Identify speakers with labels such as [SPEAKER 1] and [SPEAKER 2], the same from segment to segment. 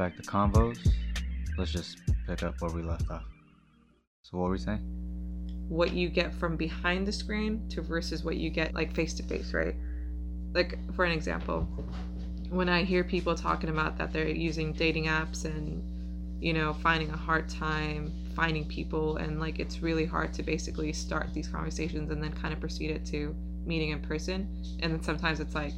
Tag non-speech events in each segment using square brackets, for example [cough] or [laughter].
[SPEAKER 1] back to Convos. Let's just pick up where we left off. So what were we saying?
[SPEAKER 2] what you get from behind the screen to versus what you get like face to face, right? Like for an example, when I hear people talking about that they're using dating apps and you know finding a hard time finding people and like it's really hard to basically start these conversations and then kind of proceed it to meeting in person and then sometimes it's like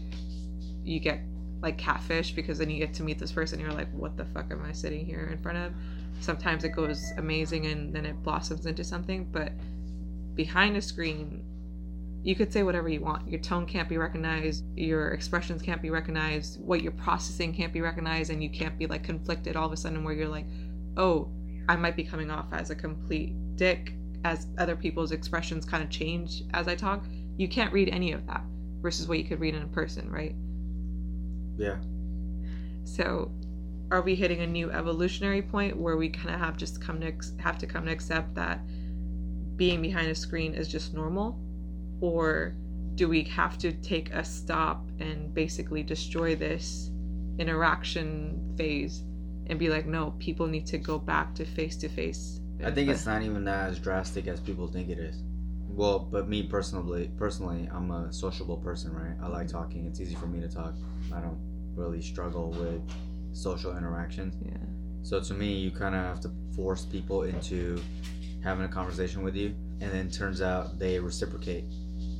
[SPEAKER 2] you get like catfish because then you get to meet this person you're like what the fuck am i sitting here in front of? Sometimes it goes amazing and then it blossoms into something but behind a screen you could say whatever you want. Your tone can't be recognized your expressions can't be recognized what you're processing can't be recognized and you can't be like conflicted all of a sudden where you're like oh i might be coming off as a complete dick as other people's expressions kind of change as i talk. You can't read any of that versus what you could read in person right
[SPEAKER 1] Yeah.
[SPEAKER 2] so, are we hitting a new evolutionary point where we kind of have just come to ex- have to come to accept that being behind a screen is just normal, or do we have to take a stop and basically destroy this interaction phase and be like, no, people need to go back to face to face?
[SPEAKER 3] I think it's not even that as drastic as people think it is. Well, but me personally, personally, I'm a sociable person, right? I like talking. It's easy for me to talk. I don't really struggle with social interactions.
[SPEAKER 2] Yeah.
[SPEAKER 3] So to me, you kind of have to force people into having a conversation with you, and then turns out they reciprocate.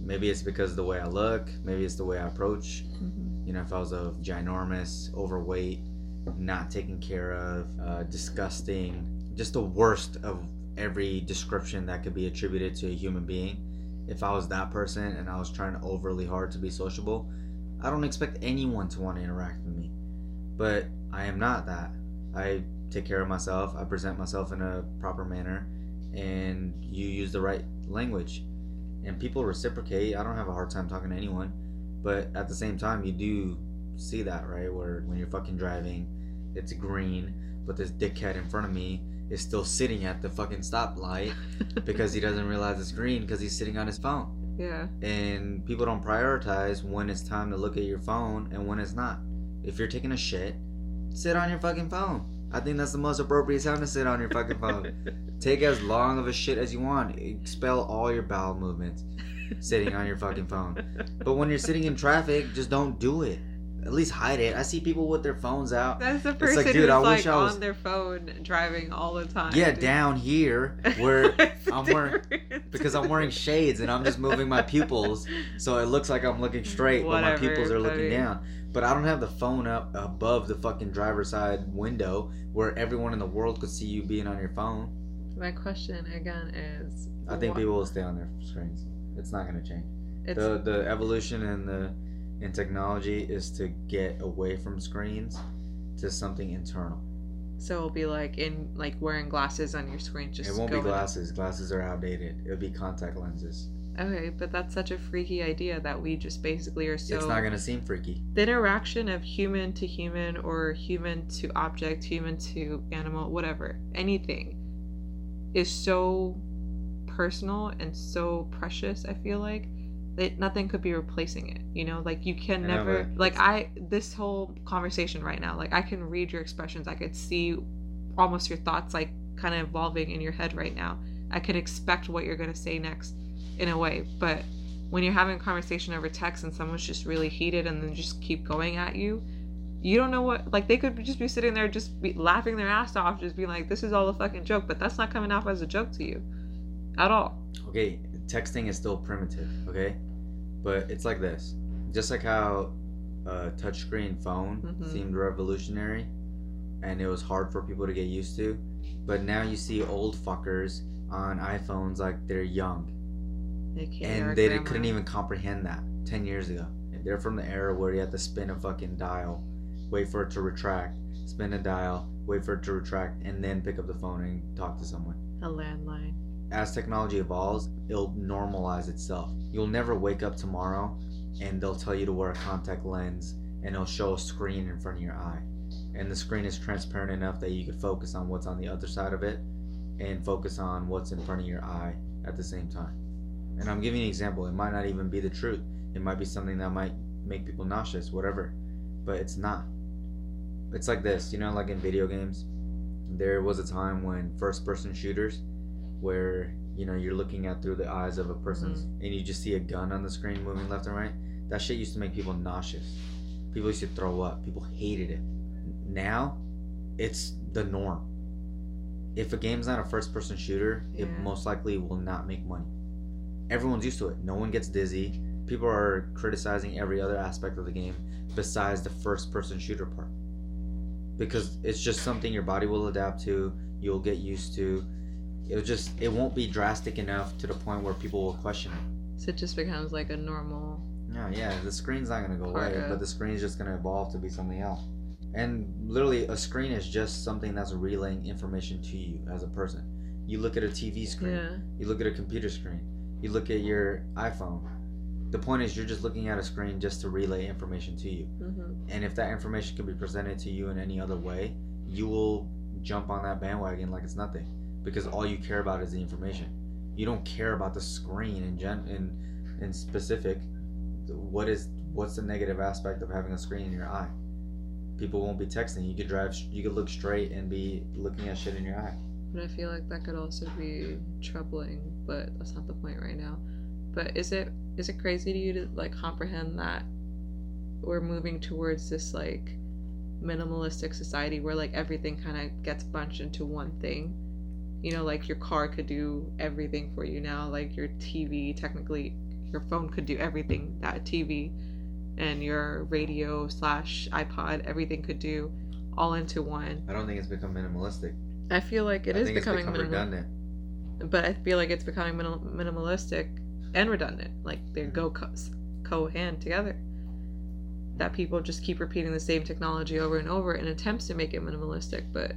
[SPEAKER 3] Maybe it's because of the way I look. Maybe it's the way I approach.
[SPEAKER 2] Mhm.
[SPEAKER 3] You know, if I was a ginormous, overweight, not taken care of, uh, disgusting, just the worst of every description that could be attributed to a human being. If I was that person and I was trying overly hard to be sociable, I don't expect anyone to want to interact with me. But I am not that. I take care of myself, I present myself in a proper manner, and you use the right language. And people reciprocate. I don't have a hard time talking to anyone. But at the same time, you do see that, right? Where when you're fucking driving, it's green, but this dickhead in front of me is still sitting at the fucking stoplight [laughs] because he doesn't realize it's green because he's sitting on his phone.
[SPEAKER 2] yeah.
[SPEAKER 3] And people don't prioritize when it's time to look at your phone and when it's not. If you're taking a shit, sit on your fucking phone. I think that's the most appropriate time to sit on your fucking phone. [laughs] Take as long of a shit as you want. Expel all your bowel movements sitting on your fucking phone. But when you're sitting in traffic, just don't do it. At least hide it. I see people with their phones out.
[SPEAKER 2] That's the
[SPEAKER 3] like,
[SPEAKER 2] person
[SPEAKER 3] dude,
[SPEAKER 2] who's
[SPEAKER 3] I
[SPEAKER 2] like
[SPEAKER 3] wish I was-
[SPEAKER 2] on their phone driving all the time.
[SPEAKER 3] Yeah,
[SPEAKER 2] dude.
[SPEAKER 3] down here where [laughs] I'm wearing because I'm wearing shades and I'm just moving my pupils so it looks like I'm looking straight, but my pupils are looking down. But I don't have the phone up above the fucking driver's side window where everyone in the world could see you being on your phone.
[SPEAKER 2] My question again is
[SPEAKER 3] I think people will stay on their screens. It's not gonna change.
[SPEAKER 2] it's
[SPEAKER 3] the the evolution and the in technology is to get away from screens to something internal.
[SPEAKER 2] so it'll be like in like wearing glasses on your screen just
[SPEAKER 3] it won't be glasses. Glasses are outdated. It'll be contact lenses.
[SPEAKER 2] Okay, but that's such a freaky idea that we just basically are so
[SPEAKER 3] it's not gonna seem freaky.
[SPEAKER 2] the interaction of human to human or human to object, human to animal, whatever, anything is so personal and so precious, I feel like that nothing could be replacing it. You know, like you can
[SPEAKER 3] I
[SPEAKER 2] never
[SPEAKER 3] but
[SPEAKER 2] like I this whole conversation right now, like I can read your expressions. I could see almost your thoughts like kind of evolving in your head right now. I can expect what you're gonna say next in a way. But when you're having a conversation over text and someone's just really heated and then just keep going at you, you don't know what like they could just be sitting there just be laughing their ass off, just being like, This is all a fucking joke, but that's not coming off as a joke to you. At all.
[SPEAKER 3] Okay, texting is still primitive, okay? But it's like this. just like how a touchscreen phone
[SPEAKER 2] Mhm.
[SPEAKER 3] seemed revolutionary and it was hard for people to get used to but now you see old fuckers on iphones like they're young and they
[SPEAKER 2] grandma.
[SPEAKER 3] couldn't even comprehend that 10 years ago they're from the era where you had to spin a fucking dial wait for it to retract spin a dial wait for it to retract and then pick up the phone and talk to someone
[SPEAKER 2] a landline.
[SPEAKER 3] As technology evolves, it'll normalize itself. You'll never wake up tomorrow and they'll tell you to wear a contact lens and it'll show a screen in front of your eye. And the screen is transparent enough that you can focus on what's on the other side of it and focus on what's in front of your eye at the same time. And I'm giving an example. It might not even be the truth. It might be something that might make people nauseous, whatever. But it's not. It's like this, you know, like in video games, there was a time when first person shooters where you know you're looking at through the eyes of a person's mm-hmm. and you just see a gun on the screen moving left and right that shit used to make people nauseous. People used to throw up. People hated it. Now it's the norm. If a game's not a first person shooter it most likely will not make money. Everyone's used to it. No one gets dizzy. People are criticizing every other aspect of the game besides the first person shooter part. Because it's just something your body will adapt to you'll get used to it'll just it won't be drastic enough to the point where people will question it.
[SPEAKER 2] So it just becomes like a normal.
[SPEAKER 3] no yeah the screen's not going to go away
[SPEAKER 2] of-
[SPEAKER 3] but the screen's just going to evolve to be something else. And literally a screen is just something that's relaying information to you as a person. You look at a tv screen
[SPEAKER 2] Yeah.
[SPEAKER 3] you look at a computer screen you look at your iphone. The point is you're just looking at a screen just to relay information to you.
[SPEAKER 2] Hmm
[SPEAKER 3] and if that information can be presented to you in any other way you will jump on that bandwagon like it's nothing because all you care about is the information. You don't care about the screen in gen in in specific. What is what's the negative aspect of having a screen in your eye? People won't be texting. You could drive you could look straight and be looking at shit in your eye.
[SPEAKER 2] But I feel like that could also be troubling, but that's not the point right now. But is it is it crazy to you to like comprehend that we're moving towards this like minimalistic society where like everything kind of gets bunched into one thing? You know, like your car could do everything for you now, like your TV technically your phone could do everything that TV and your radio slash iPod everything could do all into one.
[SPEAKER 3] i don't think it's become minimalistic
[SPEAKER 2] I feel like it
[SPEAKER 3] I
[SPEAKER 2] is
[SPEAKER 3] think
[SPEAKER 2] becoming minimal
[SPEAKER 3] redundant
[SPEAKER 2] but I feel like it's becoming minimal, minimalistic and redundant. Like they go co- co hand together. That people just keep repeating the same technology over and over in attempts to make it minimalistic, but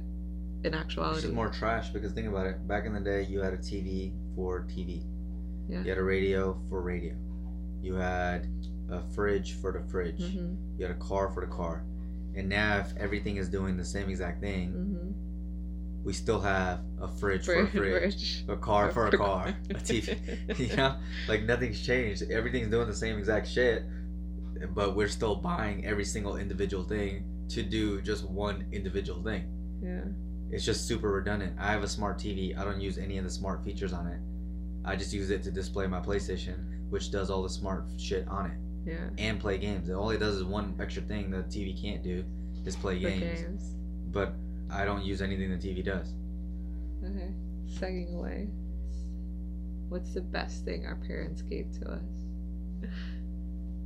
[SPEAKER 2] in actuality,
[SPEAKER 3] just more trash because think about it. Back in the day, you had a TV for TV.
[SPEAKER 2] Yeah.
[SPEAKER 3] You had a radio for radio. You had a fridge for the fridge.
[SPEAKER 2] hmm
[SPEAKER 3] You had a car for the car. And now, if everything is doing the same exact thing,
[SPEAKER 2] hmm
[SPEAKER 3] we still have a fridge for a [laughs] fridge, a car for a car, a [laughs] TV. [laughs] you know, like nothing's changed. Everything's doing the same exact shit, but we're still buying every single individual thing to do just one individual thing.
[SPEAKER 2] Yeah.
[SPEAKER 3] It's just super redundant. I have a smart TV. I don't use any of the smart features on it. I just use it to display my PlayStation, which does all the smart shit on it
[SPEAKER 2] Yeah.
[SPEAKER 3] and play games. All it only does is one extra thing that the TV can't do is play games.
[SPEAKER 2] games.
[SPEAKER 3] But I don't use anything the TV does.
[SPEAKER 2] Okay. Second away. What's the best thing our parents gave to us? [laughs]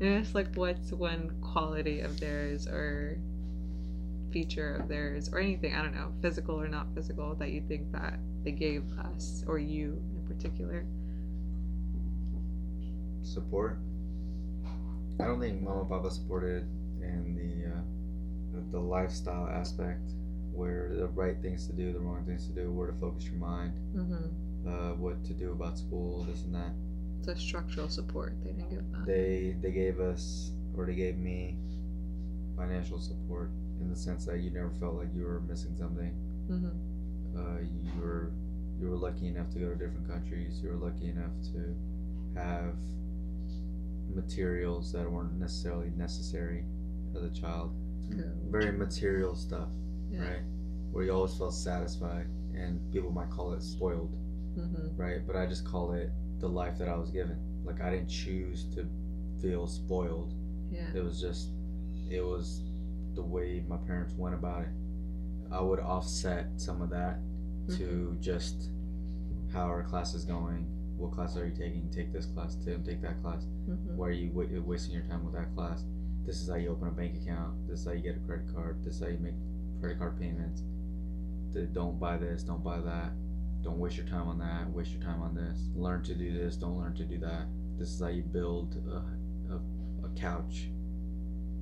[SPEAKER 2] And it's like what's one quality of theirs or feature of theirs or anything, I don't know, physical or not physical, that you think that they gave us or you in particular.
[SPEAKER 3] Support. I don't think Mama Papa supported in the uh, the, the lifestyle aspect, where the right things to do, the wrong things to do, where to focus your mind,
[SPEAKER 2] Mm-hmm.
[SPEAKER 3] uh, what to do about school, this and that.
[SPEAKER 2] So structural support, they didn't give that.
[SPEAKER 3] they they gave us or they gave me financial support in the sense that you never felt like you were missing something
[SPEAKER 2] mm-hmm.
[SPEAKER 3] uh, you were you were lucky enough to go to different countries you were lucky enough to have materials that weren't necessarily necessary as a child Yeah. very material stuff
[SPEAKER 2] Yeah.
[SPEAKER 3] right where you always felt satisfied and people might call it spoiled
[SPEAKER 2] Mm-hmm.
[SPEAKER 3] right? But I just call it the life that I was given. Like I didn't choose to feel spoiled.
[SPEAKER 2] Yeah.
[SPEAKER 3] It was just, it was the way my parents went about it. I would offset some of that to just how our class is going, what class are you taking? Take this class, don't take that class.
[SPEAKER 2] Mhm.
[SPEAKER 3] Why are you wa- wasting your time with that class? This is how you open a bank account. This is how you get a credit card. This is how you make credit card payments. The, don't buy this. Don't buy that. Don't waste your time on that. Waste your time on this. Learn to do this. Don't learn to do that. This is how you build a, a, a couch.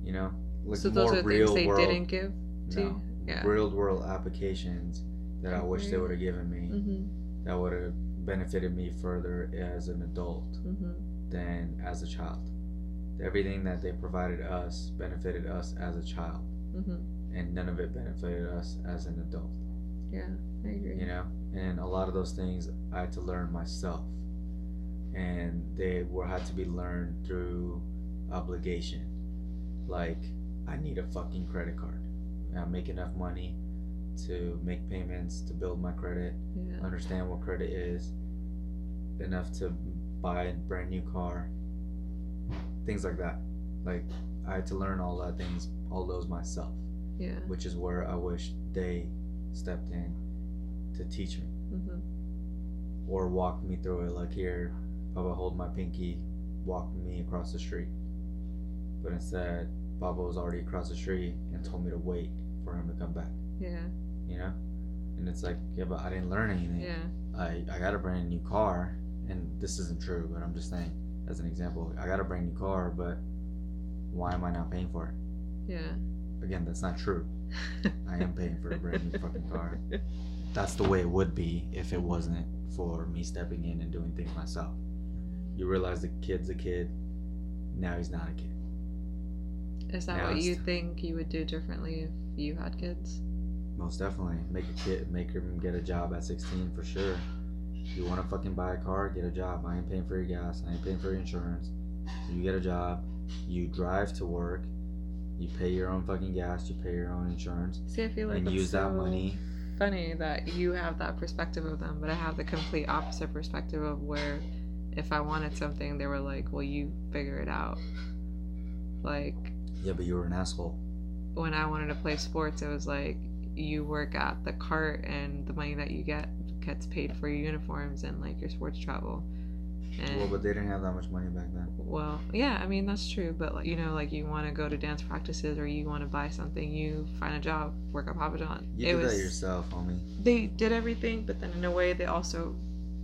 [SPEAKER 3] You know, like
[SPEAKER 2] so those
[SPEAKER 3] more
[SPEAKER 2] are
[SPEAKER 3] real
[SPEAKER 2] things they
[SPEAKER 3] world.
[SPEAKER 2] didn't give to
[SPEAKER 3] no?
[SPEAKER 2] Yeah.
[SPEAKER 3] real world applications that I wish they would have given me.
[SPEAKER 2] Mm-hmm.
[SPEAKER 3] That would have benefited me further as an adult
[SPEAKER 2] Mm-hmm.
[SPEAKER 3] than as a child. Everything that they provided us benefited us as a child,
[SPEAKER 2] Mm-hmm.
[SPEAKER 3] and none of it benefited us as an adult.
[SPEAKER 2] Yeah, I agree.
[SPEAKER 3] You know, and a lot of those things I had to learn myself, and they were had to be learned through obligation. Like, I need a fucking credit card. I make enough money to make payments to build my credit
[SPEAKER 2] Yeah.
[SPEAKER 3] understand what credit is, enough to buy a brand new car, things like that. Like I had to learn all that things, all those myself,
[SPEAKER 2] Yeah.
[SPEAKER 3] which is where I wish they stepped in to teach me
[SPEAKER 2] Mm-hmm.
[SPEAKER 3] or walked me through it. Like here, Papa hold my pinky, walk me across the street. But instead, Papa was already across the street and told me to wait for him to come back.
[SPEAKER 2] Yeah.
[SPEAKER 3] You know, and it's like, yeah, but I didn't learn anything.
[SPEAKER 2] Yeah.
[SPEAKER 3] I, I got a brand new car, and this isn't true, but I'm just saying as an example. I got a brand new car, but why am I not paying for it?
[SPEAKER 2] Yeah.
[SPEAKER 3] Again, that's not true. [laughs] I am paying for a brand new fucking car. [laughs] That's the way it would be if it wasn't for me stepping in and doing things myself. You realize the kid's a kid, now he's not a kid.
[SPEAKER 2] Is that
[SPEAKER 3] Now
[SPEAKER 2] what you think you would do differently if you had kids?
[SPEAKER 3] Most definitely. Make a kid, make him get a job at 16 for sure. You want to fucking buy a car, get a job. I ain't paying for your gas. I ain't paying for your insurance. You get a job. You drive to work. You pay your own fucking gas. You pay your own insurance.
[SPEAKER 2] See, I feel like
[SPEAKER 3] and use that
[SPEAKER 2] so
[SPEAKER 3] money.
[SPEAKER 2] Funny that you have that perspective of them, but I have the complete opposite perspective of where if I wanted something, they were like, "Well, you figure it out." Like
[SPEAKER 3] Yeah, but you were an asshole.
[SPEAKER 2] when I wanted to play sports, it was like you work at the cart and the money that you get gets paid for your uniforms and like your sports travel. And
[SPEAKER 3] Well, but they didn't have that much money back then.
[SPEAKER 2] Well, yeah, I mean that's true, but like you know, like you want to go to dance practices or you want to buy something, you find a job, work at Papa John.
[SPEAKER 3] You
[SPEAKER 2] it
[SPEAKER 3] did
[SPEAKER 2] was
[SPEAKER 3] that yourself, homie.
[SPEAKER 2] they did everything, but then in a way they also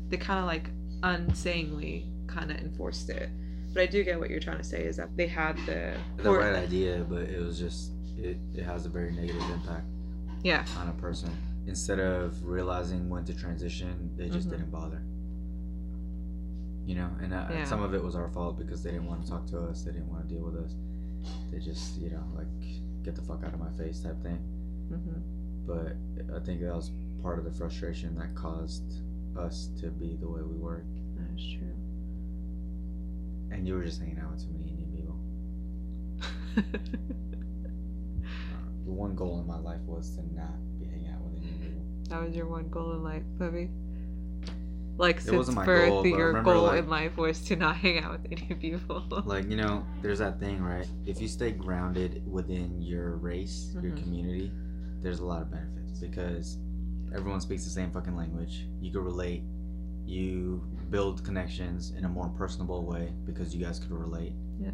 [SPEAKER 2] they kind of like unsayingly kind of enforced it. But I do get what you're trying to say is that they had the
[SPEAKER 3] The right idea, but it was just it, it has a very negative impact
[SPEAKER 2] yeah,
[SPEAKER 3] on a person. Instead of realizing when to transition, they just
[SPEAKER 2] Mhm.
[SPEAKER 3] didn't bother. You know, and uh,
[SPEAKER 2] Yeah.
[SPEAKER 3] some of it was our fault because they didn't want to talk to us. They didn't want to deal with us. They just, you know, like get the fuck out of my face type thing.
[SPEAKER 2] Mm-hmm.
[SPEAKER 3] But I think that was part of the frustration that caused us to be the way we were.
[SPEAKER 2] that's true.
[SPEAKER 3] And you were just hanging out with too many Indian people. [laughs] Uh, the one goal in my life was to not be hanging out with Indian people.
[SPEAKER 2] that was your one goal in life, Bubby. Like
[SPEAKER 3] It
[SPEAKER 2] since birth,
[SPEAKER 3] goal,
[SPEAKER 2] your
[SPEAKER 3] remember,
[SPEAKER 2] goal
[SPEAKER 3] like-
[SPEAKER 2] in life was to not hang out with any people. [laughs]
[SPEAKER 3] Like, you know, there's that thing, right? If you stay grounded within your race, your
[SPEAKER 2] Mhm.
[SPEAKER 3] community, there's a lot of benefits because everyone speaks the same fucking language. You can relate. You build connections in a more personable way because you guys could relate.
[SPEAKER 2] yeah.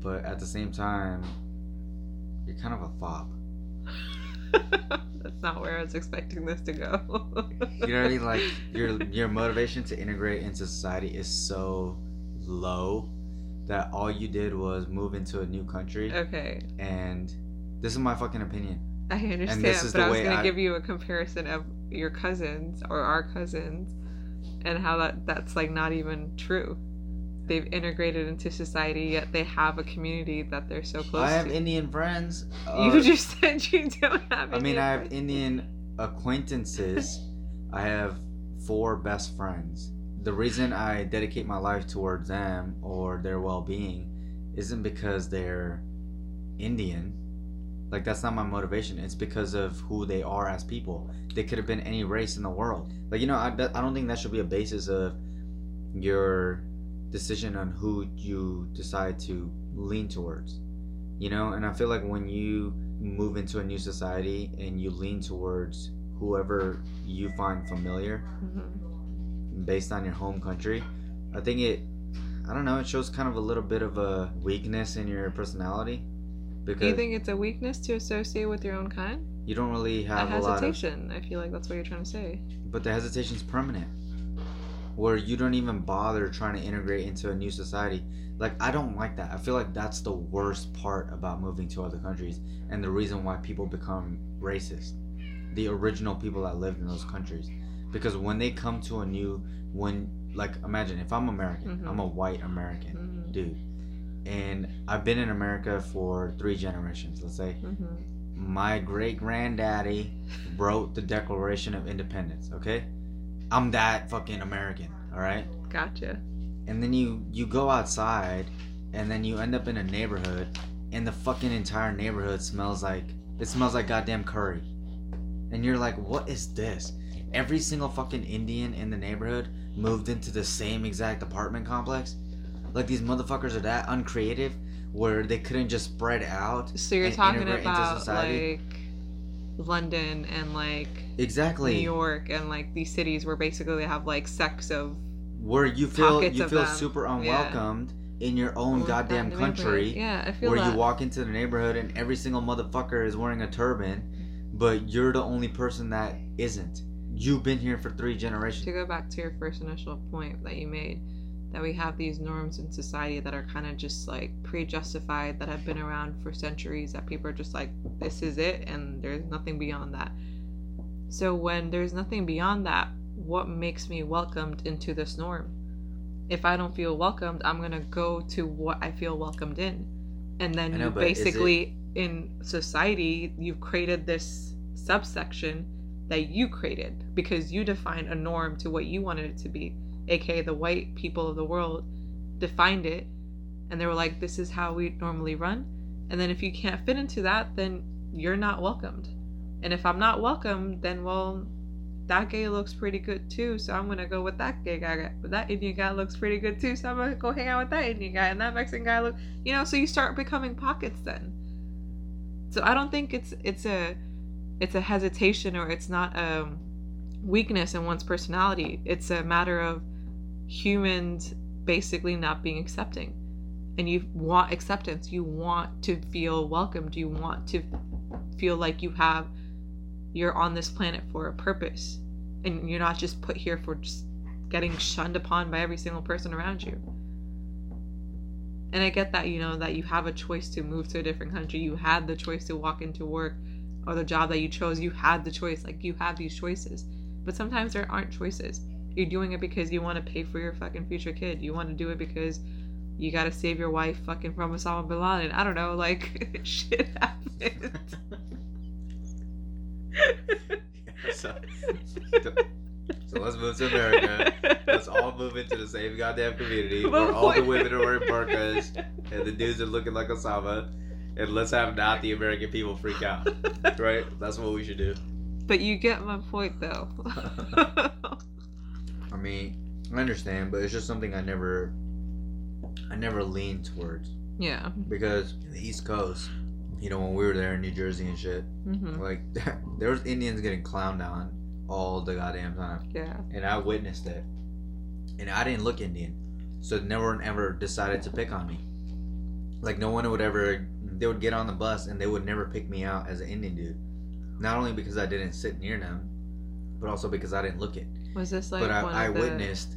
[SPEAKER 3] But at the same time, you're kind of a fob. [laughs]
[SPEAKER 2] That's not where I was expecting this to go. [laughs]
[SPEAKER 3] You know what I mean? Like your your motivation to integrate into society is so low that all you did was move into a new country
[SPEAKER 2] okay,
[SPEAKER 3] and this is my fucking opinion.
[SPEAKER 2] I understand,
[SPEAKER 3] this is
[SPEAKER 2] but I was gonna
[SPEAKER 3] I-
[SPEAKER 2] give you a comparison of your cousins or our cousins, and how that that's like not even true. They've integrated into society, yet they have a community that they're so close
[SPEAKER 3] I have
[SPEAKER 2] to.
[SPEAKER 3] Indian friends. [laughs]
[SPEAKER 2] you
[SPEAKER 3] uh,
[SPEAKER 2] just said you don't have.
[SPEAKER 3] I mean, I have
[SPEAKER 2] friends.
[SPEAKER 3] Indian acquaintances. I have four best friends. The reason I dedicate my life towards them or their well-being isn't because they're Indian. Like that's not my motivation. It's because of who they are as people. They could have been any race in the world. Like you know, I, I don't think that should be a basis of your decision on who you decide to lean towards. You know, and I feel like when you move into a new society and you lean towards whoever you find familiar,
[SPEAKER 2] Mhm.
[SPEAKER 3] based on your home country, I think it, I don't know, it shows kind of a little bit of a weakness in your personality. Because
[SPEAKER 2] Do you think it's a weakness to associate with your own kind?
[SPEAKER 3] you don't really
[SPEAKER 2] A
[SPEAKER 3] have a lot of
[SPEAKER 2] hesitation. I feel like that's what you're trying to say.
[SPEAKER 3] but the hesitation's permanent where you don't even bother trying to integrate into a new society like i don't like that i feel like that's the worst part about moving to other countries and the reason why people become racist the original people that lived in those countries because when they come to a new when like imagine if i'm american
[SPEAKER 2] Mhm.
[SPEAKER 3] i'm a white american
[SPEAKER 2] Mm-hmm.
[SPEAKER 3] dude and i've been in america for three generations let's say
[SPEAKER 2] Mm-hmm.
[SPEAKER 3] my great granddaddy wrote the Declaration of Independence, okay? I'm that fucking American, all right?
[SPEAKER 2] Gotcha.
[SPEAKER 3] And then you you go outside and then you end up in a neighborhood and the fucking entire neighborhood smells like it smells like goddamn curry. And you're like, "What is this?" Every single fucking Indian in the neighborhood moved into the same exact apartment complex. Like these motherfuckers are that uncreative where they couldn't just spread out.
[SPEAKER 2] So you're talking about like London and like
[SPEAKER 3] Exactly.
[SPEAKER 2] New York and like these cities where basically they have like sects of
[SPEAKER 3] where you feel you feel
[SPEAKER 2] them.
[SPEAKER 3] super
[SPEAKER 2] Yeah.
[SPEAKER 3] unwelcomed in your own goddamn country
[SPEAKER 2] Yeah, I feel
[SPEAKER 3] where
[SPEAKER 2] that.
[SPEAKER 3] you walk into the neighborhood and every single motherfucker is wearing a turban but you're the only person that isn't you've been here for three generations
[SPEAKER 2] to go back to your first initial point that you made that we have these norms in society that are kind of just like pre-justified that have been around for centuries that people are just like this is it and there's nothing beyond that. So when there's nothing beyond that what makes me welcomed into this norm? If i don't feel welcomed i'm going to go to what i feel welcomed in. And then
[SPEAKER 3] know,
[SPEAKER 2] you
[SPEAKER 3] but it-
[SPEAKER 2] basically in society you've created this subsection that you created because you defined a norm to what you wanted it to be aka the white people of the world defined it. And they were like this is how we normally run. And then if you can't fit into that then you're not welcomed. And if i'm not welcomed then well that gay looks pretty good too so i'm gonna go with that gay guy. But that indian guy looks pretty good too so i'm gonna go hang out with that indian guy. And that mexican guy look you know so you start becoming pockets then. So i don't think it's it's a it's a hesitation or it's not a weakness in one's personality. It's a matter of humans basically not being accepting. And you want acceptance. You want to feel welcomed. You want to feel like you have you're on this planet for a purpose. And you're not just put here for just getting shunned upon by every single person around you. And i get that you know that you have a choice to move to a different country. You had the choice to walk into work or the job that you chose. You had the choice. Like you have these choices. But sometimes there aren't choices you're doing it because you want to pay for your fucking future kid you want to do it because you gotta save your wife fucking from Osama bin Laden. I don't know, like [laughs] shit happens.
[SPEAKER 3] so, so let's move to america let's all move into the same goddamn community
[SPEAKER 2] But
[SPEAKER 3] where all the women are wearing burqas and the dudes are looking like osama and let's have not the american people freak out right that's what we should do
[SPEAKER 2] But you get my point though. [laughs]
[SPEAKER 3] I mean, I understand, but it's just something I never, I never leaned towards.
[SPEAKER 2] Yeah.
[SPEAKER 3] because the East Coast, you know, when we were there in New Jersey and shit,
[SPEAKER 2] hmm
[SPEAKER 3] like [laughs] there was Indians getting clowned on all the goddamn time,
[SPEAKER 2] Yeah.
[SPEAKER 3] and I witnessed it, and I didn't look Indian, so no one ever decided to pick on me. Like no one would ever, they would get on the bus and they would never pick me out as an Indian dude, not only because I didn't sit near them, but also because I didn't look it
[SPEAKER 2] Was this like
[SPEAKER 3] but
[SPEAKER 2] one
[SPEAKER 3] I, I
[SPEAKER 2] the...
[SPEAKER 3] witnessed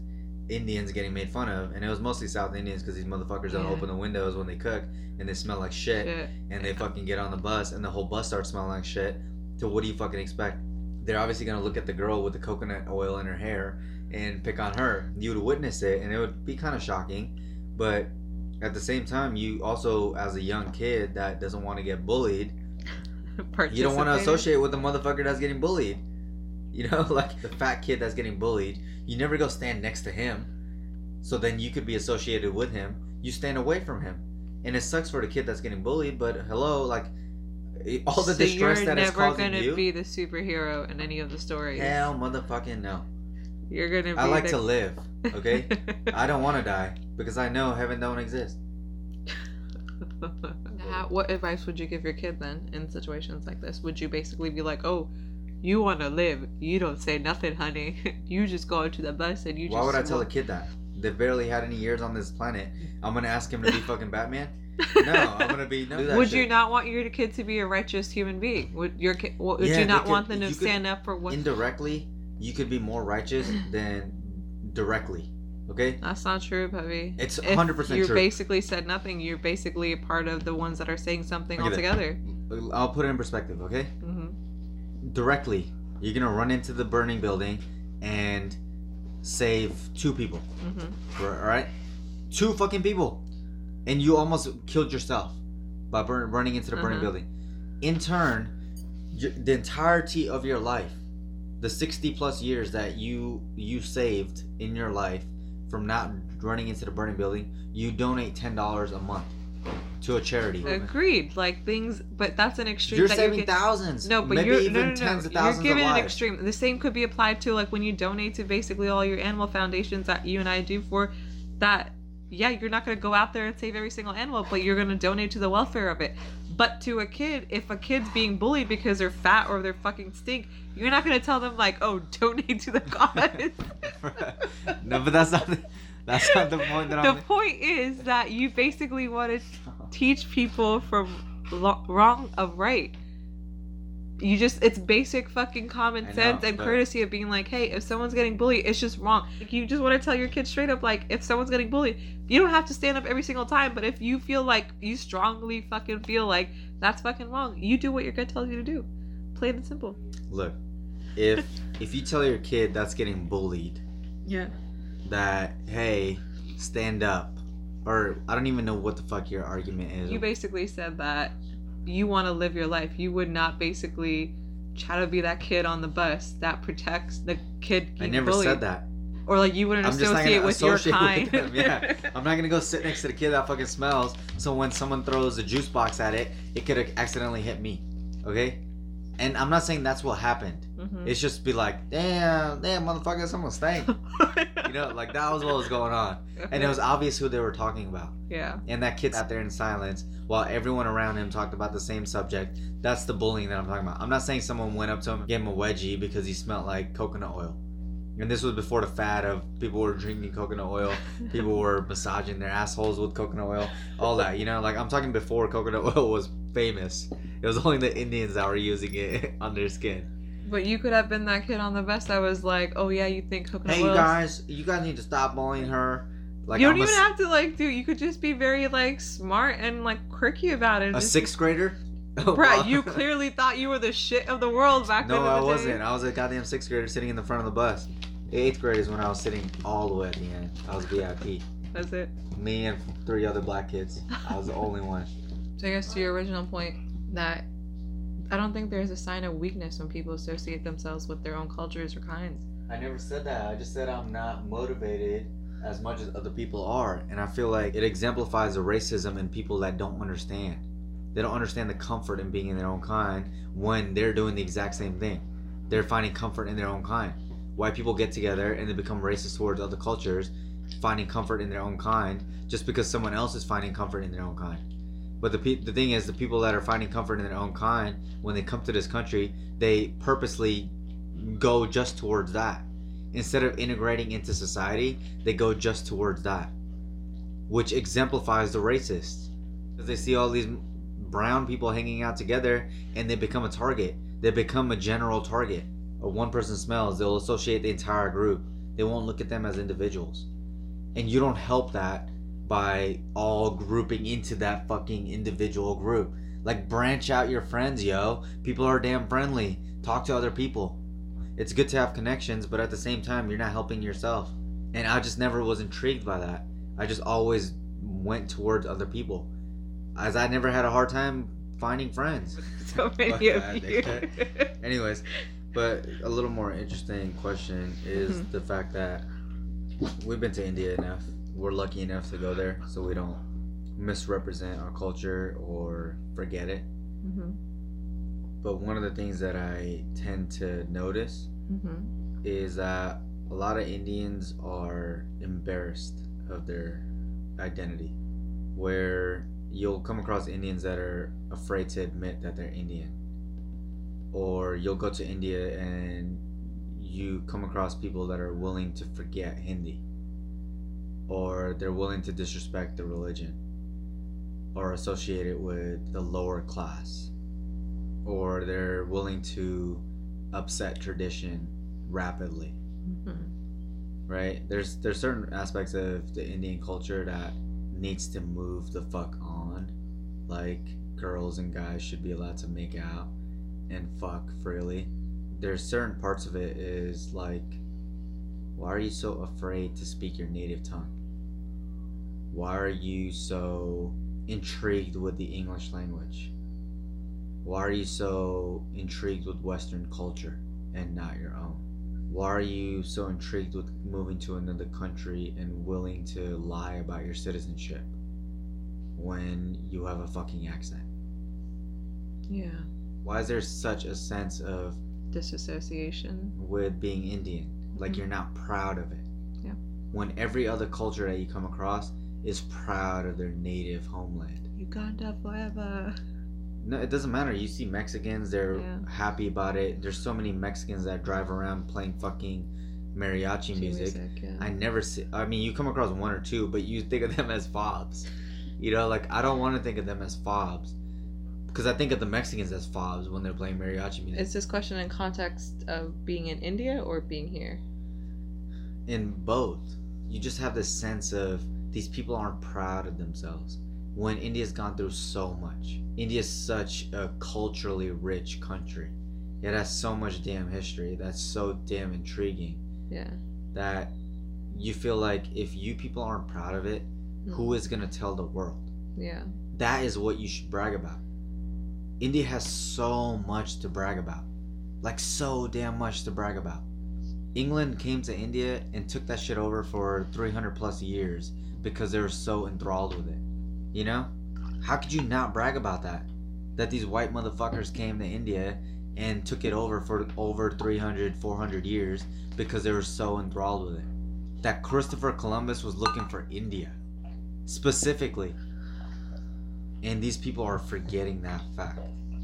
[SPEAKER 3] Indians getting made fun of, and it was mostly South Indians because these motherfuckers don't open the windows when they cook, and they smell like shit,
[SPEAKER 2] shit?
[SPEAKER 3] and they fucking get on the bus, and the whole bus starts smelling like shit. So what do you fucking expect? They're obviously gonna look at the girl with the coconut oil in her hair and pick on her. You would witness it, and it would be kind of shocking, but at the same time, you also, as a young kid that doesn't want to get bullied, [laughs] you don't want to associate with the motherfucker that's getting bullied. You know, [laughs] like the fat kid that's getting bullied. You never go stand next to him. So then you could be associated with him. You stand away from him. And it sucks for the kid that's getting bullied, but hello, like all the
[SPEAKER 2] so
[SPEAKER 3] distress
[SPEAKER 2] you're
[SPEAKER 3] that it's
[SPEAKER 2] never gonna be the superhero in any of the stories.
[SPEAKER 3] Hell motherfucking no.
[SPEAKER 2] You're gonna. Be
[SPEAKER 3] I like
[SPEAKER 2] the...
[SPEAKER 3] to [laughs] live, okay? I don't want to die because I know heaven don't exist.
[SPEAKER 2] How- what advice would you give your kid then in situations like this? Would you basically be like, "Oh, You want to live. You don't say nothing, honey. [laughs] you just go into the bus and you just.
[SPEAKER 3] Why would I tell a kid that? They barely had any years on this planet. I'm gonna ask him to be [laughs] fucking Batman. [laughs] No, I'm gonna be. No,
[SPEAKER 2] Would
[SPEAKER 3] shit.
[SPEAKER 2] you not want your kid to be a righteous human being? Would your kid? Would
[SPEAKER 3] Yeah,
[SPEAKER 2] you not
[SPEAKER 3] could-
[SPEAKER 2] want them to
[SPEAKER 3] you could-
[SPEAKER 2] stand up for what?
[SPEAKER 3] indirectly? You could be more righteous [clears throat] than directly. Okay,
[SPEAKER 2] That's not true, Puppy.
[SPEAKER 3] it's 100 percent true.
[SPEAKER 2] You
[SPEAKER 3] true.
[SPEAKER 2] basically said nothing. You're basically a part of the ones that are saying something
[SPEAKER 3] Look at
[SPEAKER 2] altogether.
[SPEAKER 3] I'll put it in perspective. Okay, directly, you're gonna run into the burning building and save two people.
[SPEAKER 2] hmm
[SPEAKER 3] All right, two fucking people, and you almost killed yourself by burn, running into the burning
[SPEAKER 2] Mhm.
[SPEAKER 3] building. In turn, the entirety of your life, the 60 plus years that you you saved in your life from not running into the burning building, you donate ten dollars a month to a charity.
[SPEAKER 2] Agreed. Like things, but that's an extreme.
[SPEAKER 3] You're
[SPEAKER 2] that
[SPEAKER 3] saving
[SPEAKER 2] you can,
[SPEAKER 3] thousands.
[SPEAKER 2] No, but you're
[SPEAKER 3] even
[SPEAKER 2] no, no, no.
[SPEAKER 3] tens of
[SPEAKER 2] You're giving an extreme. The same could be applied to like when you donate to basically all your animal foundations that you and I do for that. Yeah, you're not gonna go out there and save every single animal, but you're gonna donate to the welfare of it. But to a kid, if a kid's being bullied because they're fat or they're fucking stink, you're not gonna tell them like, "Oh, [laughs] donate to the cause." [laughs]
[SPEAKER 3] no, but that's not the, that's not the point that
[SPEAKER 2] the
[SPEAKER 3] I'm.
[SPEAKER 2] point is that you basically want to [laughs] teach people from lo- wrong of right. You just it's basic fucking common
[SPEAKER 3] know,
[SPEAKER 2] sense and
[SPEAKER 3] but-
[SPEAKER 2] courtesy of being like, hey, if someone's getting bullied, it's just wrong. Like, you just want to tell your kids straight up, like, if someone's getting bullied, you don't have to stand up every single time. But if you feel like you strongly fucking feel like that's fucking wrong, you do what your gut tells you to do. Plain and simple.
[SPEAKER 3] Look, if if you tell your kid that's getting bullied
[SPEAKER 2] Yeah.
[SPEAKER 3] that hey, stand up, or I don't even know what the fuck your argument is.
[SPEAKER 2] You basically said that you want to live your life. You would not basically try to be that kid on the bus that protects the kid
[SPEAKER 3] I never
[SPEAKER 2] bullied.
[SPEAKER 3] said that.
[SPEAKER 2] Or like you wouldn't
[SPEAKER 3] I'm
[SPEAKER 2] associate with your
[SPEAKER 3] associate
[SPEAKER 2] kind.
[SPEAKER 3] with. Yeah, [laughs] I'm not gonna go sit next to the kid that fucking smells. So when someone throws a juice box at it, it could have accidentally hit me. Okay, and I'm not saying that's what happened.
[SPEAKER 2] Mhm.
[SPEAKER 3] It's just be like, damn, damn, motherfucker, someone stank. [laughs] You know, like that was what was going on, and it was obvious who they were talking about.
[SPEAKER 2] yeah.
[SPEAKER 3] And that kid sat there in silence while everyone around him talked about the same subject. That's the bullying that I'm talking about. I'm not saying someone went up to him and gave him a wedgie because he smelled like coconut oil. And this was before the fad of people were drinking coconut oil, people were [laughs] massaging their assholes with coconut oil, all that. You know, like I'm talking before coconut [laughs] oil was famous. It was only the Indians that were using it [laughs] on their skin.
[SPEAKER 2] But you could have been that kid on the bus that was like, "Oh yeah, you think coconut
[SPEAKER 3] Hey, you
[SPEAKER 2] oil's-"
[SPEAKER 3] guys, you guys need to stop bullying her. Like
[SPEAKER 2] you don't
[SPEAKER 3] I'm
[SPEAKER 2] even
[SPEAKER 3] s-
[SPEAKER 2] have to like do. You could just be very like smart and like quirky about it.
[SPEAKER 3] a
[SPEAKER 2] Just-
[SPEAKER 3] sixth grader. [laughs]
[SPEAKER 2] Oh, Bruh, you [laughs] clearly thought you were the shit of the world back then.
[SPEAKER 3] No,
[SPEAKER 2] in the
[SPEAKER 3] I wasn't. I was a goddamn sixth grader sitting in the front of the bus. Eighth grade is when I was sitting all the way at the end. I was VIP.
[SPEAKER 2] That's it.
[SPEAKER 3] Me and three other black kids. I was the only one.
[SPEAKER 2] So I guess to your original point that I don't think there's a sign of weakness when people associate themselves with their own cultures or kinds.
[SPEAKER 3] I never said that. I just said I'm not motivated as much as other people are. And I feel like it exemplifies the racism in people that don't understand. They don't understand the comfort in being in their own kind when they're doing the exact same thing. They're finding comfort in their own kind. White people get together and they become racist towards other cultures, finding comfort in their own kind just because someone else is finding comfort in their own kind. But the pe- the thing is, the people that are finding comfort in their own kind, when they come to this country, they purposely go just towards that. Instead of integrating into society, they go just towards that, which exemplifies the racists. Because they see all these brown people hanging out together and they become a target. They become a general target. Or one person smells, they'll associate the entire group. They won't look at them as individuals. And you don't help that by all grouping into that fucking individual group. Like branch out your friends, yo. People are damn friendly. Talk to other people. It's good to have connections, but at the same time, you're not helping yourself. And I just never was intrigued by that. I just always went towards other people. As I never had a hard time finding friends. [laughs]
[SPEAKER 2] so many of you.
[SPEAKER 3] Anyways, but a little more interesting question is
[SPEAKER 2] Mhm.
[SPEAKER 3] the fact that we've been to India enough. We're lucky enough to go there, so we don't misrepresent our culture or forget it.
[SPEAKER 2] hmm
[SPEAKER 3] But one of the things that I tend to notice
[SPEAKER 2] hmm
[SPEAKER 3] is that a lot of Indians are embarrassed of their identity. Where you'll come across Indians that are afraid to admit that they're Indian. or you'll go to India and you come across people that are willing to forget Hindi or they're willing to disrespect the religion or associate it with the lower class or they're willing to upset tradition rapidly
[SPEAKER 2] Mhm.
[SPEAKER 3] right? There's there's certain aspects of the indian culture that needs to move the fuck on. Like girls and guys should be allowed to make out and fuck freely. There's certain parts of it is like why are you so afraid to speak your native tongue why are you so intrigued with the english language why are you so intrigued with western culture and not your own why are you so intrigued with moving to another country and willing to lie about your citizenship when you have a fucking accent?
[SPEAKER 2] Yeah.
[SPEAKER 3] Why is there such a sense of
[SPEAKER 2] Disassociation.
[SPEAKER 3] with being Indian? Like
[SPEAKER 2] Mhm.
[SPEAKER 3] you're not proud of it.
[SPEAKER 2] Yeah.
[SPEAKER 3] When every other culture that you come across is proud of their native homeland.
[SPEAKER 2] Uganda forever.
[SPEAKER 3] No, it doesn't matter. You see Mexicans, they're
[SPEAKER 2] Yeah.
[SPEAKER 3] happy about it. There's so many Mexicans that drive around playing fucking mariachi music.
[SPEAKER 2] yeah.
[SPEAKER 3] I never see. I mean, you come across one or two, but you think of them as fobs. You know, like I don't want to think of them as fobs, because I think of the Mexicans as fobs when they're playing mariachi music.
[SPEAKER 2] Is this question in context of being in India or being here?
[SPEAKER 3] In both, you just have this sense of these people aren't proud of themselves. When India's gone through so much, India's such a culturally rich country. It has so much damn history that's so damn intriguing
[SPEAKER 2] Yeah.
[SPEAKER 3] that you feel like if you people aren't proud of it, mm. who is gonna tell the world?
[SPEAKER 2] Yeah.
[SPEAKER 3] that is what you should brag about. India has so much to brag about. Like so damn much to brag about. England came to India and took that shit over for 300 plus years because they were so enthralled with it. You know? How could you not brag about that? That these white motherfuckers came to India and took it over for over 300, 400 years because they were so enthralled with it. That Christopher Columbus was looking for India specifically and these people are forgetting that fact.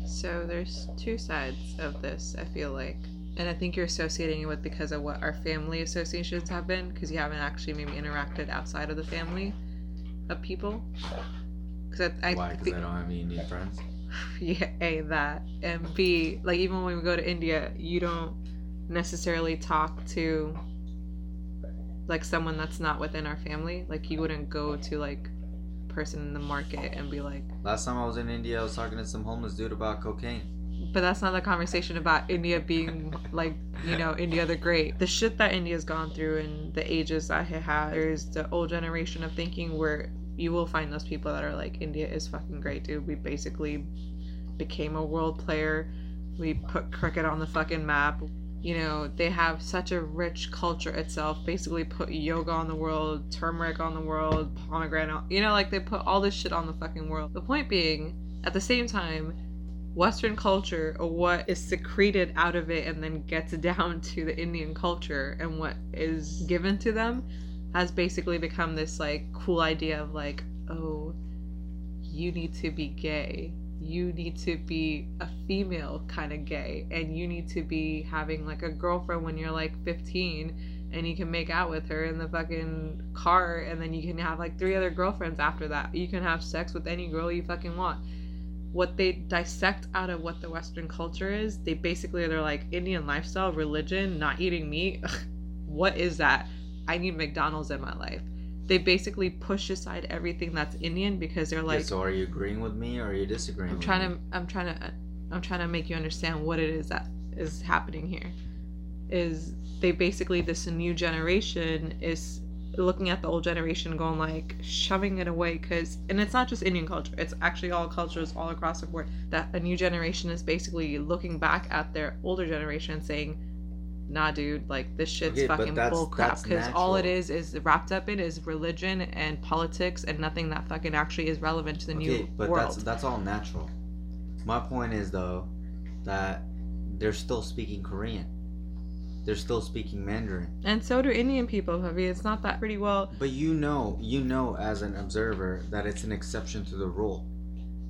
[SPEAKER 2] So there's two sides of this, I feel like. And I think you're associating it with because of what our family associations have been, because you haven't actually maybe interacted outside of the family of people. Because I, I
[SPEAKER 3] Why? Because I don't have any Indian friends. [laughs]
[SPEAKER 2] yeah, A, that. And B, like even when we go to India, you don't necessarily talk to like someone that's not within our family. Like you wouldn't go to like person in the market and be like,
[SPEAKER 3] Last time I was in India, I was talking to some homeless dude about cocaine.
[SPEAKER 2] But that's not the conversation about India being like, you know, India the great. The shit that India's gone through and the ages that it had, there's the old generation of thinking where you will find those people that are like, India is fucking great, dude. We basically became a world player. We put cricket on the fucking map. You know, they have such a rich culture itself. Basically, put yoga on the world, turmeric on the world, pomegranate. You know, like they put all this shit on the fucking world. The point being, at the same time, Western culture, or what is secreted out of it and then gets [laughs] down to the Indian culture and what is given to them, has basically become this like cool idea of like, oh, you need to be gay. You need to be a female kind of gay. And you need to be having like a girlfriend when you're like 15 and you can make out with her in the fucking car and then you can have like three other girlfriends after that. You can have sex with any girl you fucking want. What they dissect out of what the Western culture is, they basically they're like Indian lifestyle, religion, not eating meat. [laughs] what is that? I need McDonald's in my life. They basically push aside everything that's Indian because they're like
[SPEAKER 3] yeah, so are you agreeing with me or are you disagreeing?
[SPEAKER 2] I'm
[SPEAKER 3] with
[SPEAKER 2] trying
[SPEAKER 3] me?
[SPEAKER 2] to I'm trying to I'm trying to make you understand what it is that is happening here. Is they basically this new generation is looking at the old generation going like shoving it away because and it's not just Indian culture it's actually all cultures all across the board that a new generation is basically looking back at their older generation and saying nah dude like this shit's
[SPEAKER 3] Okay,
[SPEAKER 2] fucking
[SPEAKER 3] that's-
[SPEAKER 2] bull crap because all it is is wrapped up in is religion and politics and nothing that fucking actually is relevant to the
[SPEAKER 3] okay,
[SPEAKER 2] new
[SPEAKER 3] but
[SPEAKER 2] world
[SPEAKER 3] that's that's all natural. My point is though that they're still speaking Korean. They're still speaking Mandarin.
[SPEAKER 2] And so do Indian people, Havi. It's not that pretty well.
[SPEAKER 3] But you know, you know as an observer that it's an exception to the rule.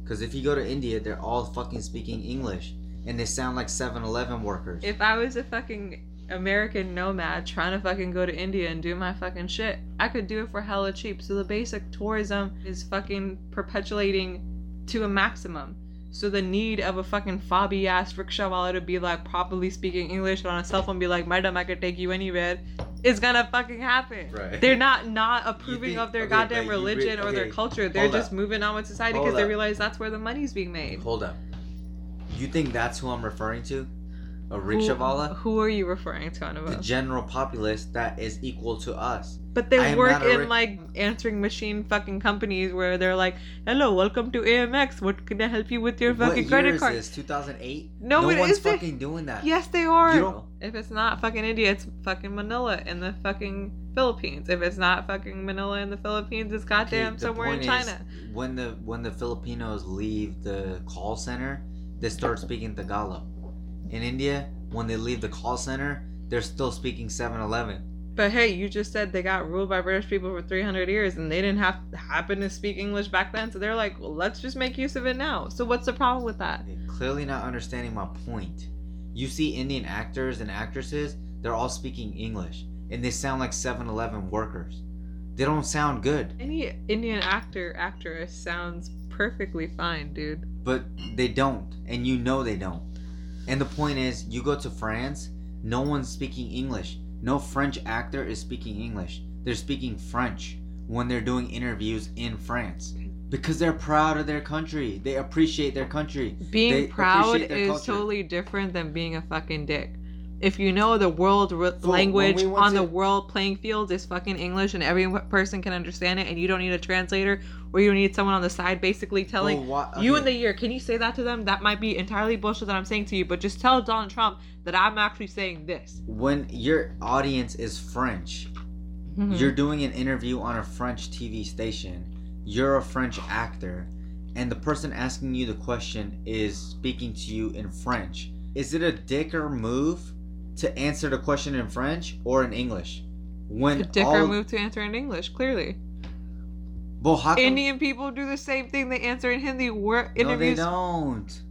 [SPEAKER 3] Because if you go to India, they're all fucking speaking English. and they sound like 7-Eleven workers.
[SPEAKER 2] If I was a fucking American nomad trying to fucking go to India and do my fucking shit, I could do it for hella cheap. So the basic tourism is fucking perpetuating to a maximum. So the need of a fucking fobby ass rickshaw wallah to be like properly speaking English on a cell phone, be like, "Madam, I could take you anywhere," is gonna fucking happen.
[SPEAKER 3] Right.
[SPEAKER 2] They're not not approving
[SPEAKER 3] think-
[SPEAKER 2] of their
[SPEAKER 3] okay,
[SPEAKER 2] goddamn
[SPEAKER 3] you re-
[SPEAKER 2] religion or their culture. They're just
[SPEAKER 3] up.
[SPEAKER 2] moving on with society because they realize that's where the money's being made.
[SPEAKER 3] Hold up. You think that's who I'm referring to? A
[SPEAKER 2] Who,
[SPEAKER 3] rickshaw
[SPEAKER 2] who are you referring to,
[SPEAKER 3] The general populace that is equal to us.
[SPEAKER 2] But they work in like answering machine fucking companies where they're like, "Hello, welcome to AmEx. What can I help you with your
[SPEAKER 3] what
[SPEAKER 2] fucking
[SPEAKER 3] year
[SPEAKER 2] credit
[SPEAKER 3] is
[SPEAKER 2] card?"
[SPEAKER 3] this? 2008?
[SPEAKER 2] No,
[SPEAKER 3] no
[SPEAKER 2] it
[SPEAKER 3] one's
[SPEAKER 2] isn't.
[SPEAKER 3] fucking doing that.
[SPEAKER 2] Yes, they are. If it's not fucking India, it's fucking Manila in the fucking Philippines. If it's not fucking Manila in the Philippines, it's goddamn
[SPEAKER 3] the
[SPEAKER 2] somewhere in
[SPEAKER 3] point is,
[SPEAKER 2] China.
[SPEAKER 3] when the when the Filipinos leave the call center, they start speaking Tagalog. In India, when they leave the call center, they're still speaking 7-Eleven.
[SPEAKER 2] But hey, you just said they got ruled by British people for 300 years and they didn't have happen to speak English back then. So they're like, well, let's just make use of it now. So what's the problem with that?
[SPEAKER 3] Okay, Clearly not understanding my point. You see Indian actors and actresses, they're all speaking English, and they sound like 7-Eleven workers. They don't sound good,
[SPEAKER 2] Any Indian actor, actress sounds perfectly fine, dude.
[SPEAKER 3] but they don't, and you know they don't. And the point is, you go to France, no one's speaking English. No French actor is speaking English. They're speaking French when they're doing interviews in France. Because they're proud of their country. They appreciate their country.
[SPEAKER 2] Being
[SPEAKER 3] They
[SPEAKER 2] proud is
[SPEAKER 3] culture.
[SPEAKER 2] totally different than being a fucking dick. If you know the world re-
[SPEAKER 3] when
[SPEAKER 2] language
[SPEAKER 3] we
[SPEAKER 2] on the world playing field is fucking English and every person can understand it and you don't need a translator or you don't need someone on the side basically telling
[SPEAKER 3] Well, why-
[SPEAKER 2] you in the year, can you say that to them? That might be entirely bullshit that I'm saying to you, but just tell Donald Trump that I'm actually saying this.
[SPEAKER 3] when your audience is French,
[SPEAKER 2] Mm-hmm.
[SPEAKER 3] you're doing an interview on a French TV station, you're a French actor, and the person asking you the question is speaking to you in French. Is it a dicker move to answer the question in French or in English? When
[SPEAKER 2] dicker
[SPEAKER 3] all,
[SPEAKER 2] move to answer in English, clearly.
[SPEAKER 3] Well, come-
[SPEAKER 2] Indian people do the same thing. They answer in Hindi. We're
[SPEAKER 3] no, they
[SPEAKER 2] interviews.
[SPEAKER 3] don't.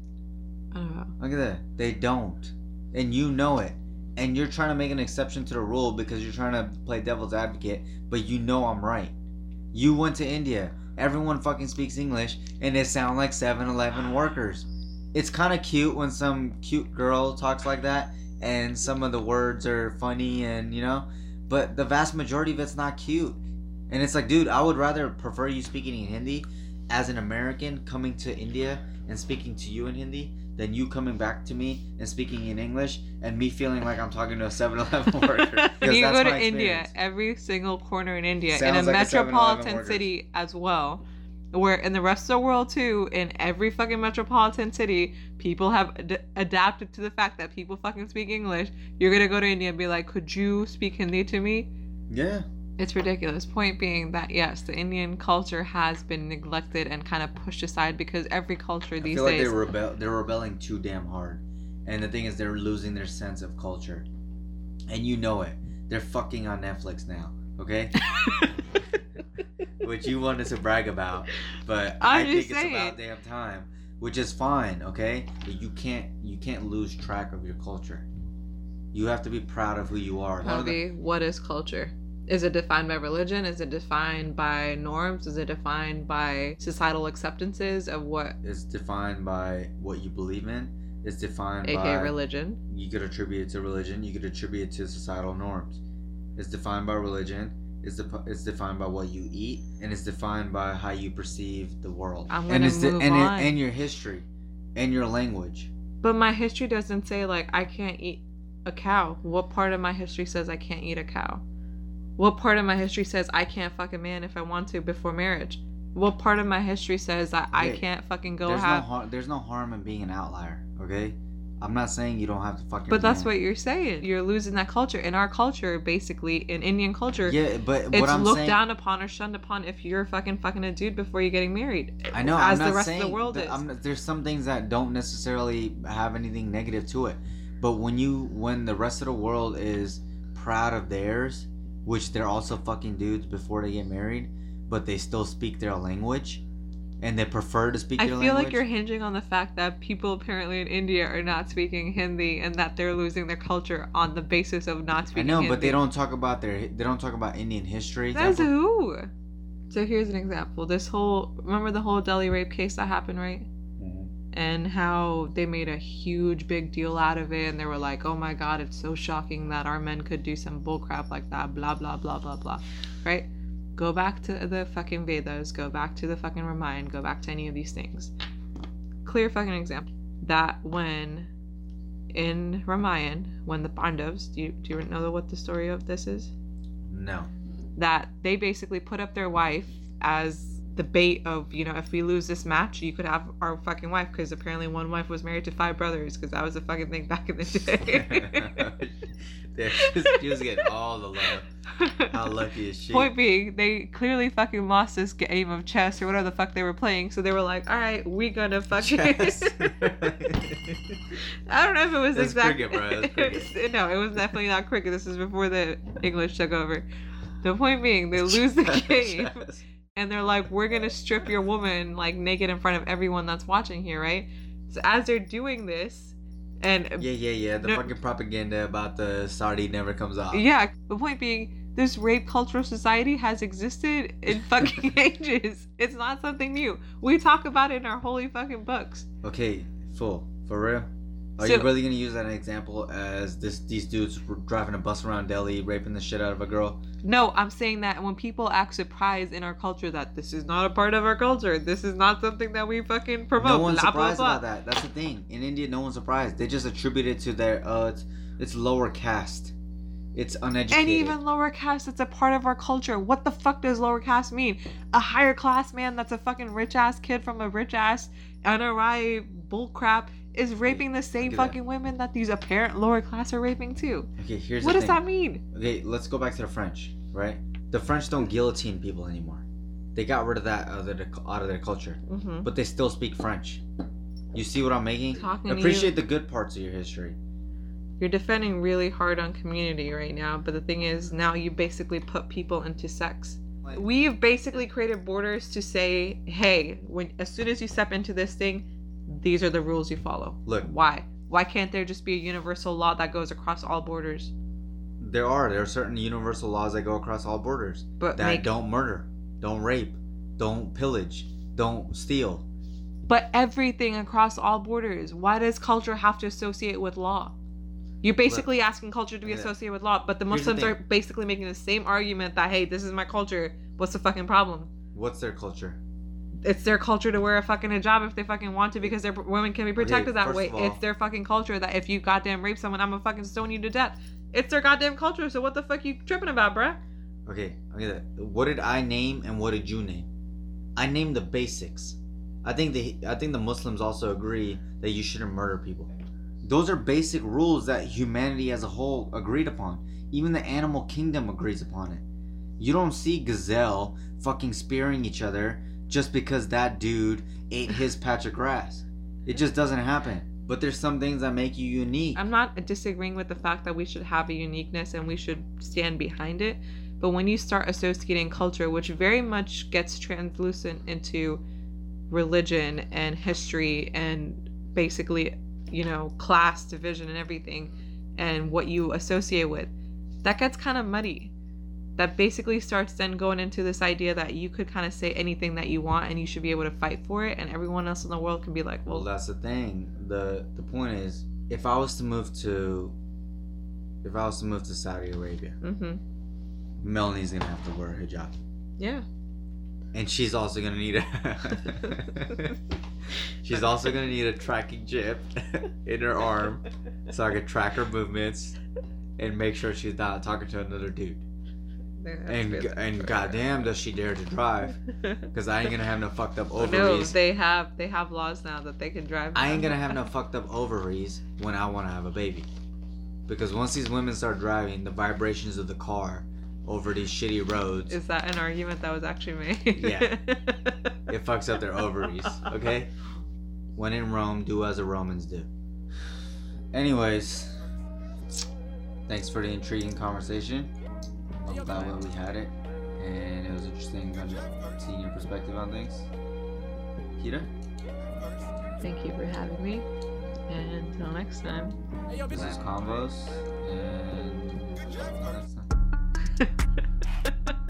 [SPEAKER 2] I don't know.
[SPEAKER 3] Look at that. They don't. And you know it. And you're trying to make an exception to the rule because you're trying to play devil's advocate, but you know I'm right. You went to India. Everyone fucking speaks English and they sound like 7-Eleven workers. It's kind of cute when some cute girl talks like that and some of the words are funny and, you know, but the vast majority of it's not cute. And it's like, dude, I would rather prefer you speaking in Hindi as an American coming to India and speaking to you in Hindi than you coming back to me and speaking in English and me feeling like I'm talking to a 7-Eleven [laughs] worker. 'Cause
[SPEAKER 2] When you go to India, every single corner in India, in a
[SPEAKER 3] like
[SPEAKER 2] metropolitan
[SPEAKER 3] worker.
[SPEAKER 2] city as well, where in the rest of the world too, in every fucking metropolitan city, people have ad- adapted to the fact that people fucking speak English. You're gonna go to India and be like, "Could you speak Hindi to me?"
[SPEAKER 3] Yeah.
[SPEAKER 2] It's ridiculous. Point being that yes, the Indian culture has been neglected and kind of pushed aside because every culture
[SPEAKER 3] I
[SPEAKER 2] these
[SPEAKER 3] feel like
[SPEAKER 2] days.
[SPEAKER 3] they're rebel they're rebelling too damn hard. And the thing is they're losing their sense of culture. And you know it. They're fucking on Netflix now, okay? [laughs] Which you wanted to brag about, but i
[SPEAKER 2] I'm
[SPEAKER 3] think
[SPEAKER 2] just
[SPEAKER 3] it's about damn time. Which is fine, okay? But you can't you can't lose track of your culture. You have to be proud of who you are. One the-
[SPEAKER 2] what is culture? Is it defined by religion? Is it defined by norms? Is it defined by societal acceptances of what,
[SPEAKER 3] It's defined by what you believe in. It's defined
[SPEAKER 2] aka
[SPEAKER 3] by
[SPEAKER 2] religion?
[SPEAKER 3] you could attribute it to religion. You could attribute it to societal norms. It's defined by religion. It's, de- it's defined by what you eat, and it's defined by how you perceive the world.
[SPEAKER 2] I'm
[SPEAKER 3] and it's de-
[SPEAKER 2] move
[SPEAKER 3] and, it- and your history, and your language.
[SPEAKER 2] But my history doesn't say like I can't eat a cow. What part of my history says I can't eat a cow? What part of my history says I can't fuck a man if I want to before marriage? What part of my history says that I
[SPEAKER 3] Yeah,
[SPEAKER 2] can't fucking go
[SPEAKER 3] there's
[SPEAKER 2] have?
[SPEAKER 3] no har- there's no harm in being an outlier. Okay, I'm not saying you don't have to fucking.
[SPEAKER 2] but that's what you're saying. You're losing that culture. In our culture, basically, in Indian culture,
[SPEAKER 3] Yeah, but
[SPEAKER 2] it's
[SPEAKER 3] what I'm
[SPEAKER 2] looked
[SPEAKER 3] saying,
[SPEAKER 2] down upon or shunned upon if you're fucking fucking a dude before you're getting married.
[SPEAKER 3] I know.
[SPEAKER 2] as
[SPEAKER 3] I'm not
[SPEAKER 2] the rest
[SPEAKER 3] saying
[SPEAKER 2] of the world is.
[SPEAKER 3] Not- there's some things that don't necessarily have anything negative to it, but when you when the rest of the world is proud of theirs, which they're also fucking dudes before they get married, but they still speak their language, and they prefer to speak
[SPEAKER 2] I feel
[SPEAKER 3] language.
[SPEAKER 2] like you're hinging on the fact that people apparently in India are not speaking Hindi and that they're losing their culture on the basis of not speaking.
[SPEAKER 3] I know,
[SPEAKER 2] Hindi.
[SPEAKER 3] but they don't talk about their. They don't talk about Indian history.
[SPEAKER 2] That's who. So here's an example. This whole remember the whole Delhi rape case that happened, right?
[SPEAKER 3] Mhm.
[SPEAKER 2] And how they made a huge big deal out of it, and they were like, "Oh my God, it's so shocking that our men could do some bullcrap like that." Blah blah blah blah blah. Right? Go back to the fucking Vedas. Go back to the fucking Ramayana. Go back to any of these things. Clear fucking example that when in Ramayana, when the Pandavas, do you do you know what the story of this is?
[SPEAKER 3] No.
[SPEAKER 2] that they basically put up their wife as the bait of you know if we lose this match you could have our fucking wife because apparently one wife was married to five brothers because that was a fucking thing back in the [laughs] day
[SPEAKER 3] she was getting all the love. How lucky is she?
[SPEAKER 2] point being they clearly fucking lost this game of chess or whatever the fuck they were playing so they were like all right we gonna fucking [laughs] i don't know if it was
[SPEAKER 3] That's
[SPEAKER 2] exactly
[SPEAKER 3] cricket, bro. That's [laughs] cricket.
[SPEAKER 2] no it was definitely not cricket this is before the english took over the point being they lose the game
[SPEAKER 3] Chess.
[SPEAKER 2] And they're like, "We're gonna strip your woman like naked in front of everyone that's watching here, right?" So as they're doing this, and
[SPEAKER 3] Yeah, yeah, yeah. The
[SPEAKER 2] No.
[SPEAKER 3] fucking propaganda about the Saudi never comes off.
[SPEAKER 2] yeah, the point being, this rape cultural society has existed in [laughs] fucking ages. It's not something new. We talk about it in our holy fucking books.
[SPEAKER 3] Okay, full for real. Are
[SPEAKER 2] So-
[SPEAKER 3] you really gonna use that example as this? These dudes driving a bus around Delhi, raping the shit out of a girl.
[SPEAKER 2] No, I'm saying that when people act surprised in our culture that this is not a part of our culture, this is not something that we fucking promote.
[SPEAKER 3] no one's
[SPEAKER 2] blah, blah,
[SPEAKER 3] surprised
[SPEAKER 2] blah.
[SPEAKER 3] about that. That's the thing. In India, no one's surprised. They just attribute it to their uh, it's, it's lower caste. It's uneducated.
[SPEAKER 2] And even lower caste, it's a part of our culture. What the fuck does lower caste mean? A higher class man that's a fucking rich ass kid from a rich ass NRI bullcrap is raping the same
[SPEAKER 3] at that.
[SPEAKER 2] fucking women that these apparent lower class are raping too.
[SPEAKER 3] okay, here's
[SPEAKER 2] what does
[SPEAKER 3] thing.
[SPEAKER 2] that mean?
[SPEAKER 3] Okay, let's go back to the French, right? The French don't guillotine people anymore. They got rid of that out of their, out of their culture,
[SPEAKER 2] Mm-hmm.
[SPEAKER 3] but they still speak French. You see what I'm making?
[SPEAKER 2] Talking
[SPEAKER 3] Appreciate the good parts of your history.
[SPEAKER 2] You're defending really hard on community right now, but the thing is, now you basically put people into sex. We've basically created borders to say, hey, when as soon as you step into this thing, these are the rules you follow.
[SPEAKER 3] Look,
[SPEAKER 2] Why? Why can't there just be a universal law that goes across all borders?
[SPEAKER 3] there are there are certain universal laws that go across all borders
[SPEAKER 2] But
[SPEAKER 3] that
[SPEAKER 2] make,
[SPEAKER 3] don't murder, don't rape, don't pillage, don't steal.
[SPEAKER 2] but everything across all borders. Why does culture have to associate with law? You're basically asking culture to be
[SPEAKER 3] look
[SPEAKER 2] associated with law, but the
[SPEAKER 3] Here's the
[SPEAKER 2] Muslims are basically making the same argument that hey, this is my culture. What's the fucking problem?
[SPEAKER 3] What's their culture?
[SPEAKER 2] It's their culture to wear a fucking hijab if they fucking want to because their women can be protected that way.
[SPEAKER 3] all-
[SPEAKER 2] it's their fucking culture that if you goddamn rape someone, I'm gonna fucking stone you to death. It's their goddamn culture. So what the fuck you tripping about, bruh?
[SPEAKER 3] Okay, okay. that. What did I name and what did you name? I named the basics. I think the I think the Muslims also agree that you shouldn't murder people. Those are basic rules that humanity as a whole agreed upon. Even the animal kingdom agrees upon it. You don't see gazelle fucking spearing each other just because that dude ate his patch of grass. It just doesn't happen. But there's some things that make you unique.
[SPEAKER 2] I'm not disagreeing with the fact that we should have a uniqueness and we should stand behind it. But when you start associating culture, which very much gets translucent into religion and history and basically, you know, class division and everything, and what you associate with, that gets kind of muddy. That basically starts then going into this idea that you could kind of say anything that you want and you should be able to fight for it, and everyone else in the world can be like,
[SPEAKER 3] Well,
[SPEAKER 2] well,
[SPEAKER 3] that's the thing. the The point is, if I was to move to, if I was to move to Saudi Arabia,
[SPEAKER 2] mm-hmm.
[SPEAKER 3] Melanie's gonna have to wear a hijab,
[SPEAKER 2] yeah.
[SPEAKER 3] and she's also gonna need a. [laughs] [laughs] she's also gonna need a tracking chip [laughs] in her arm, so I can track her movements, and make sure she's not talking to another dude. And and goddamn, does she dare to drive? [laughs] Cause I ain't gonna have no fucked up ovaries no,
[SPEAKER 2] they have they have laws now that they can drive.
[SPEAKER 3] I ain't gonna have no [laughs] fucked up ovaries when I want to have a baby. Because once these women start driving, the vibrations of the car over these shitty roads,
[SPEAKER 2] Is that an argument that was actually made?
[SPEAKER 3] Yeah. [laughs] it fucks up their ovaries. Okay. When in Rome, do as the Romans do. Anyways, thanks for the intriguing conversation. I'm glad that we had it, and it was interesting kind of seeing your perspective on things. Kita?
[SPEAKER 2] Thank you for having me. And until next time.
[SPEAKER 3] This is Convos, and [laughs] until next time. [laughs]